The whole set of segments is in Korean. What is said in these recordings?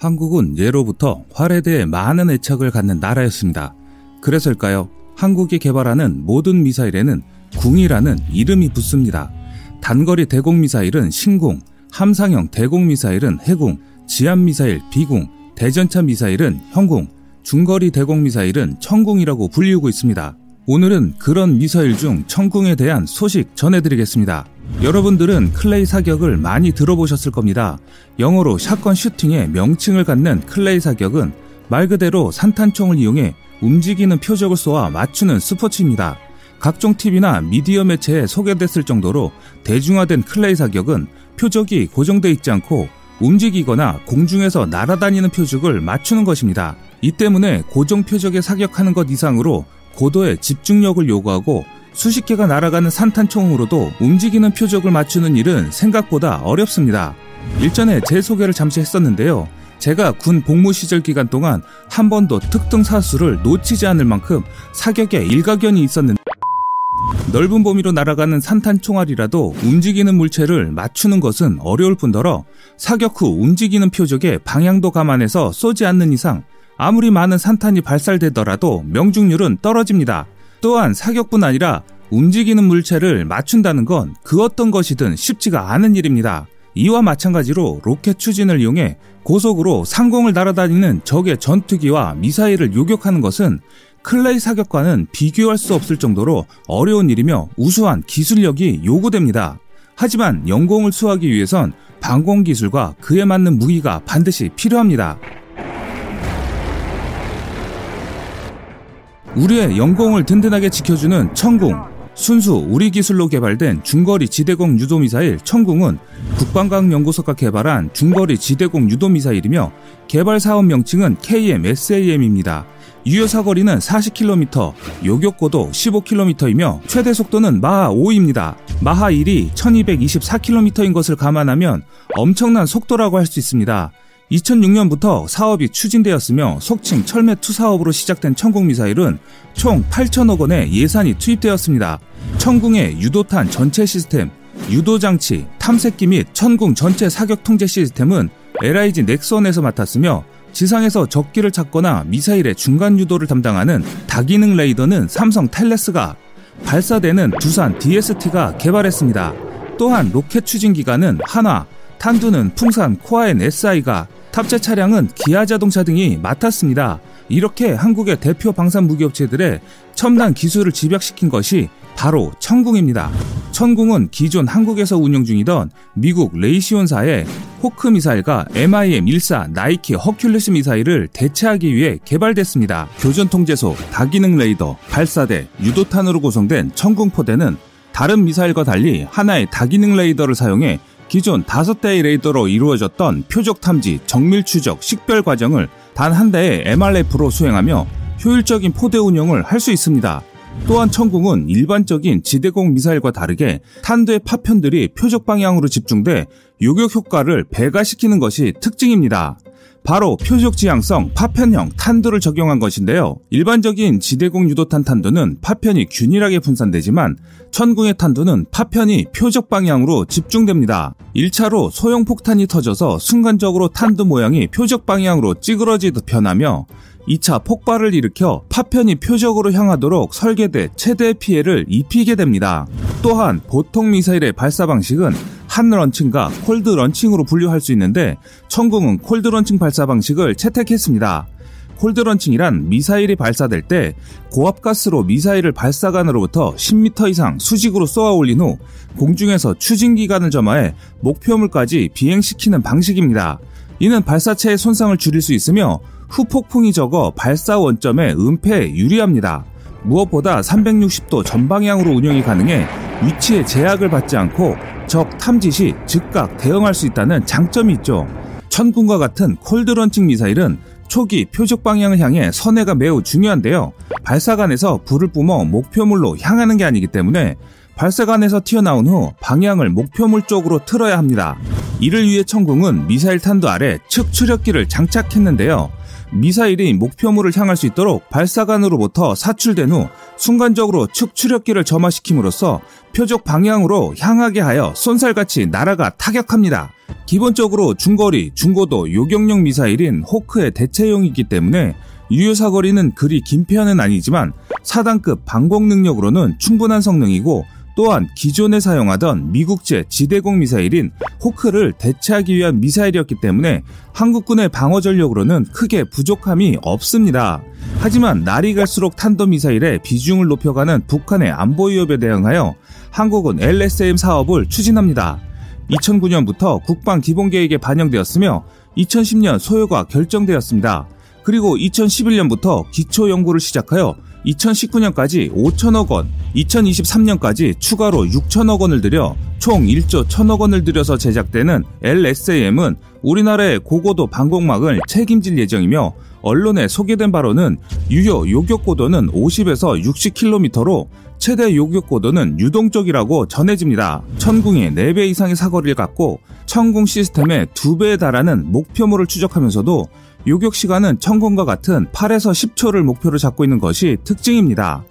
한국은 예로부터 활에 대해 많은 애착을 갖는 나라였습니다. 그래서일까요? 한국이 개발하는 모든 미사일에는 궁이라는 이름이 붙습니다. 단거리 대공 미사일은 신궁, 함상형 대공 미사일은 해궁, 지대함미사일 비궁, 대전차 미사일은 현궁, 중거리 대공 미사일은 천궁이라고 불리우고 있습니다. 오늘은 그런 미사일 중 천궁에 대한 소식 전해드리겠습니다. 여러분들은 클레이 사격을 많이 들어보셨을 겁니다. 영어로 shotgun shooting의 명칭을 갖는 클레이 사격은 말 그대로 산탄총을 이용해 움직이는 표적을 쏘아 맞추는 스포츠입니다. 각종 TV나 미디어 매체에 소개됐을 정도로 대중화된 클레이 사격은 표적이 고정되어 있지 않고 움직이거나 공중에서 날아다니는 표적을 맞추는 것입니다. 이 때문에 고정 표적에 사격하는 것 이상으로 고도의 집중력을 요구하고 수십 개가 날아가는 산탄총으로도 움직이는 표적을 맞추는 일은 생각보다 어렵습니다. 일전에 제 소개를 잠시 했었는데요. 제가 군 복무 시절 기간 동안 한 번도 특등 사수를 놓치지 않을 만큼 사격에 일가견이 있었는데 넓은 범위로 날아가는 산탄 총알이라도 움직이는 물체를 맞추는 것은 어려울 뿐더러 사격 후 움직이는 표적에 방향도 감안해서 쏘지 않는 이상 아무리 많은 산탄이 발살되더라도 명중률은 떨어집니다. 또한 사격뿐 아니라 움직이는 물체를 맞춘다는 건 그 어떤 것이든 쉽지가 않은 일입니다. 이와 마찬가지로 로켓 추진을 이용해 고속으로 상공을 날아다니는 적의 전투기와 미사일을 요격하는 것은 클레이 사격과는 비교할 수 없을 정도로 어려운 일이며 우수한 기술력이 요구됩니다. 하지만 영공을 수호하기 위해선 방공 기술과 그에 맞는 무기가 반드시 필요합니다. 우리의 영공을 든든하게 지켜주는 천궁. 순수 우리 기술로 개발된 중거리 지대공 유도미사일 천궁은 국방과학연구소가 개발한 중거리 지대공 유도미사일이며 개발 사업 명칭은 KM-SAM입니다. 유효 사거리는 40km, 요격고도 15km이며 최대 속도는 마하 5입니다. 마하 1이 1224km인 것을 감안하면 엄청난 속도라고 할 수 있습니다. 2006년부터 사업이 추진되었으며 속칭 철매2 사업으로 시작된 천궁 미사일은 총 8천억 원의 예산이 투입되었습니다. 천궁의 유도탄 전체 시스템, 유도장치, 탐색기 및 천궁 전체 사격 통제 시스템은 LIG 넥선에서 맡았으며 지상에서 적기를 찾거나 미사일의 중간 유도를 담당하는 다기능 레이더는 삼성 텔레스가 발사대는 두산 DST가 개발했습니다. 또한 로켓 추진 기관은 한화, 탄두는 풍산 코아엔 SI가 탑재 차량은 기아 자동차 등이 맡았습니다. 이렇게 한국의 대표 방산 무기업체들의 첨단 기술을 집약시킨 것이 바로 천궁입니다. 천궁은 기존 한국에서 운영 중이던 미국 레이시온사의 호크 미사일과 MIM-14 나이키 허큘리스 미사일을 대체하기 위해 개발됐습니다. 교전 통제소, 다기능 레이더, 발사대, 유도탄으로 구성된 천궁 포대는 다른 미사일과 달리 하나의 다기능 레이더를 사용해 기존 5대의 레이더로 이루어졌던 표적 탐지, 정밀 추적, 식별 과정을 단 한 대의 MFR로 수행하며 효율적인 포대 운영을 할 수 있습니다. 또한 천궁은 일반적인 지대공 미사일과 다르게 탄두의 파편들이 표적 방향으로 집중돼 요격 효과를 배가시키는 것이 특징입니다. 바로 표적 지향성 파편형 탄두를 적용한 것인데요. 일반적인 지대공 유도탄 탄두는 파편이 균일하게 분산되지만 천궁의 탄두는 파편이 표적 방향으로 집중됩니다. 1차로 소형 폭탄이 터져서 순간적으로 탄두 모양이 표적 방향으로 찌그러지듯 변하며 2차 폭발을 일으켜 파편이 표적으로 향하도록 설계돼 최대 피해를 입히게 됩니다. 또한 보통 미사일의 발사 방식은 hot launching과 cold launching으로 분류할 수 있는데 천궁은 cold launching 발사 방식을 채택했습니다. cold launching이란 미사일이 발사될 때 고압가스로 미사일을 발사관으로부터 10m 이상 수직으로 쏘아 올린 후 공중에서 추진 기관을 점화해 목표물까지 비행시키는 방식입니다. 이는 발사체의 손상을 줄일 수 있으며 후폭풍이 적어 발사 원점의 은폐에 유리합니다. 무엇보다 360도 전방향으로 운영이 가능해 위치에 제약을 받지 않고 적 탐지 시 즉각 대응할 수 있다는 장점이 있죠. 천궁과 같은 cold launching 미사일은 초기 표적 방향을 향한 선회가 매우 중요한데요. 발사관에서 불을 뿜어 목표물로 향하는 게 아니기 때문에 발사관에서 튀어나온 후 방향을 목표물 쪽으로 틀어야 합니다. 이를 위해 천궁은 미사일 탄두 아래 측 추력기를 장착했는데요. 미사일이 목표물을 향할 수 있도록 발사관으로부터 사출된 후 순간적으로 측 추력기를 점화시킴으로써 표적 방향으로 향하게 하여 쏜살같이 날아가 타격합니다. 기본적으로 중거리, 중고도 요격용 미사일인 호크의 대체용이기 때문에 유효 사거리는 그리 긴 편은 아니지만 사단급 방공 능력으로는 충분한 성능이고 또한 기존에 사용하던 미국제 지대공 미사일인 호크를 대체하기 위한 미사일이었기 때문에 한국군의 방어 전력으로는 크게 부족함이 없습니다. 하지만 날이 갈수록 탄도미사일의 비중을 높여가는 북한의 안보 위협에 대응하여 한국은 LSM 사업을 추진합니다. 2009년부터 국방 기본 계획에 반영되었으며 2010년 소요가 결정되었습니다. 그리고 2011년부터 기초 연구를 시작하여 2019년까지 5천억 원, 2023년까지 추가로 6천억 원을 들여 총 1조 1천억 원을 들여서 제작되는 LSAM은 우리나라의 고고도 방공망을 책임질 예정이며 언론에 소개된 바로는 유효 요격 고도는 50에서 60km로 최대 요격 고도는 유동적이라고 전해집니다. 천궁이 4배 이상의 사거리를 갖고 천궁 시스템의 2배에 달하는 목표물을 추적하면서도 요격 시간은 천궁과 같은 8에서 10초를 목표로 잡고 있는 것이 특징입니다.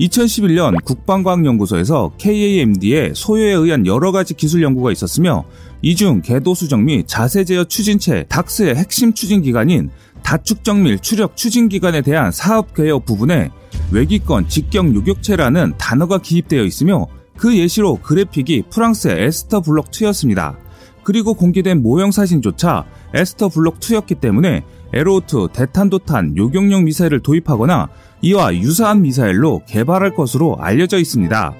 2011년 국방과학연구소에서 KAMD의 소요에 의한 여러 가지 기술 연구가 있었으며 이중 궤도 수정 및 자세 제어 추진체 닥스의 핵심 추진 기관인 다축 정밀 추력 추진 기관에 대한 사업 개혁 부분에 외기권 직경 요격체라는 단어가 기입되어 있으며 그 예시로 그래픽이 프랑스의 에스터 블록 2였습니다. 그리고 공개된 모형 사진조차 Aster Block 2였기 때문에 Arrow 2 대탄도탄 요격용 미사일을 도입하거나 이와 유사한 미사일로 개발할 것으로 알려져 있습니다.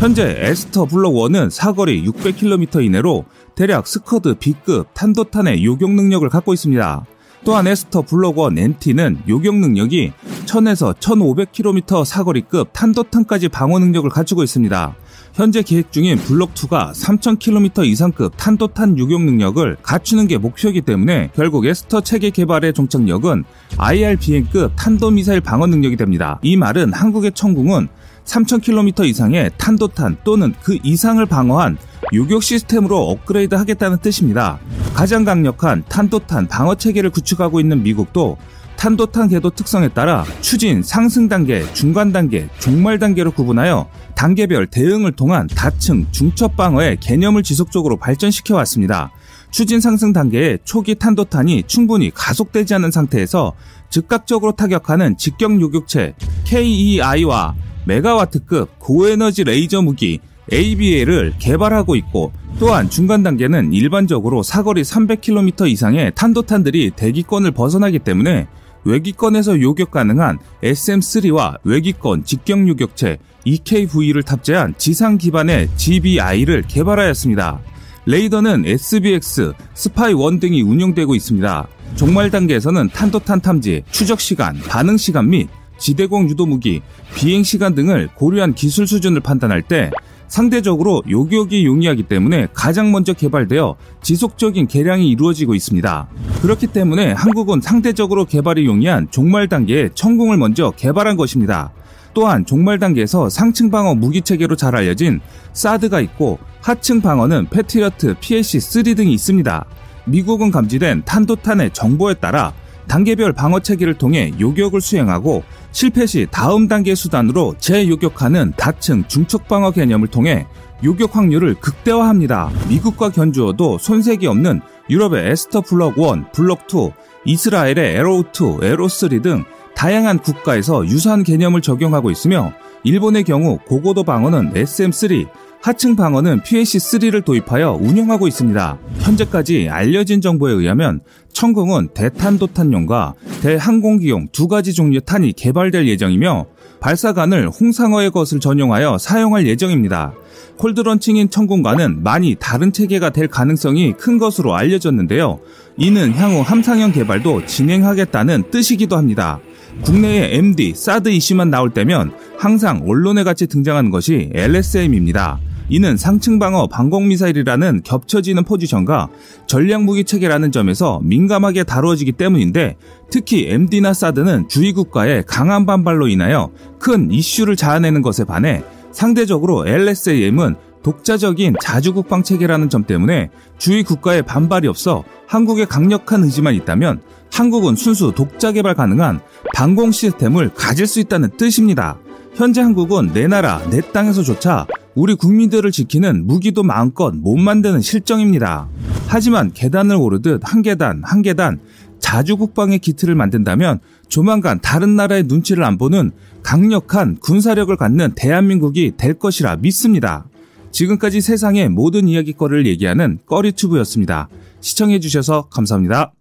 현재 Aster Block 1은 사거리 600km 이내로 대략 스커드 B급 탄도탄의 요격 능력을 갖고 있습니다. 또한 Aster Block 1 NT는 요격 능력이 1000에서 1500km 사거리급 탄도탄까지 방어 능력을 갖추고 있습니다. 현재 계획 중인 블록2가 3000km 이상급 탄도탄 유격 능력을 갖추는 게 목표이기 때문에 결국 에스터 체계 개발의 종착역은 IRBM급 탄도미사일 방어 능력이 됩니다. 이 말은 한국의 천궁은 3000km 이상의 탄도탄 또는 그 이상을 방어한 유격 시스템으로 업그레이드 하겠다는 뜻입니다. 가장 강력한 탄도탄 방어 체계를 구축하고 있는 미국도 탄도탄 궤도 특성에 따라 추진 상승 단계, 중간 단계, 종말 단계로 구분하여 단계별 대응을 통한 다층 중첩 방어의 개념을 지속적으로 발전시켜 왔습니다. 추진 상승 단계의 초기 탄도탄이 충분히 가속되지 않은 상태에서 즉각적으로 타격하는 직격 요격체 KEI와 메가와트급 고에너지 레이저 무기 ABA를 개발하고 있고 또한 중간 단계는 일반적으로 사거리 300km 이상의 탄도탄들이 대기권을 벗어나기 때문에 외기권에서 요격 가능한 SM3와 외기권 직격 요격체 EKV를 탑재한 지상 기반의 GBI를 개발하였습니다. 레이더는 SBX, 스파이1 등이 운영되고 있습니다. 종말 단계에서는 탄도탄 탐지, 추적 시간, 반응 시간 및 지대공 유도 무기, 비행 시간 등을 고려한 기술 수준을 판단할 때 상대적으로 요격이 용이하기 때문에 가장 먼저 개발되어 지속적인 개량이 이루어지고 있습니다. 그렇기 때문에 한국은 상대적으로 개발이 용이한 종말 단계에 천궁을 먼저 개발한 것입니다. 또한 종말 단계에서 상층 방어 무기 체계로 잘 알려진 사드가 있고 하층 방어는 패트리어트 PLC-3 등이 있습니다. 미국은 감지된 탄도탄의 정보에 따라 단계별 방어 체계를 통해 요격을 수행하고 실패 시 다음 단계 수단으로 재요격하는 다층 중첩 방어 개념을 통해 요격 확률을 극대화합니다. 미국과 견주어도 손색이 없는 유럽의 에스터 블록 1, 블록 2, 이스라엘의 Arrow 2, Arrow 3등 다양한 국가에서 유사한 개념을 적용하고 있으며 일본의 경우 고고도 방어는 SM3, 하층 방어는 PAC3를 도입하여 운영하고 있습니다. 현재까지 알려진 정보에 의하면 천궁은 대탄도탄용과 대항공기용 두 가지 종류의 탄이 개발될 예정이며 발사관을 홍상어의 것을 전용하여 사용할 예정입니다. cold launching인 천궁과는 많이 다른 체계가 될 가능성이 큰 것으로 알려졌는데요. 이는 향후 함상형 개발도 진행하겠다는 뜻이기도 합니다. 국내에 MD, 사드 이슈만 나올 때면 항상 언론에 같이 등장하는 것이 LSM입니다. 이는 상층 방어 방공 미사일이라는 겹쳐지는 포지션과 전략 무기 체계라는 점에서 민감하게 다루어지기 때문인데 특히 MD나 사드는 주위 국가의 강한 반발로 인하여 큰 이슈를 자아내는 것에 반해 상대적으로 LSAM은 독자적인 자주국방 체계라는 점 때문에 주위 국가의 반발이 없어 한국의 강력한 의지만 있다면 한국은 순수 독자 개발 가능한 방공 시스템을 가질 수 있다는 뜻입니다. 현재 한국은 내 나라, 내 땅에서조차 우리 국민들을 지키는 무기도 마음껏 못 만드는 실정입니다. 하지만 계단을 오르듯 한 계단, 한 계단 자주 국방의 기틀을 만든다면 조만간 다른 나라의 눈치를 안 보는 강력한 군사력을 갖는 대한민국이 될 것이라 믿습니다. 지금까지 세상의 모든 이야기거리를 얘기하는 꺼리튜브였습니다. 시청해주셔서 감사합니다.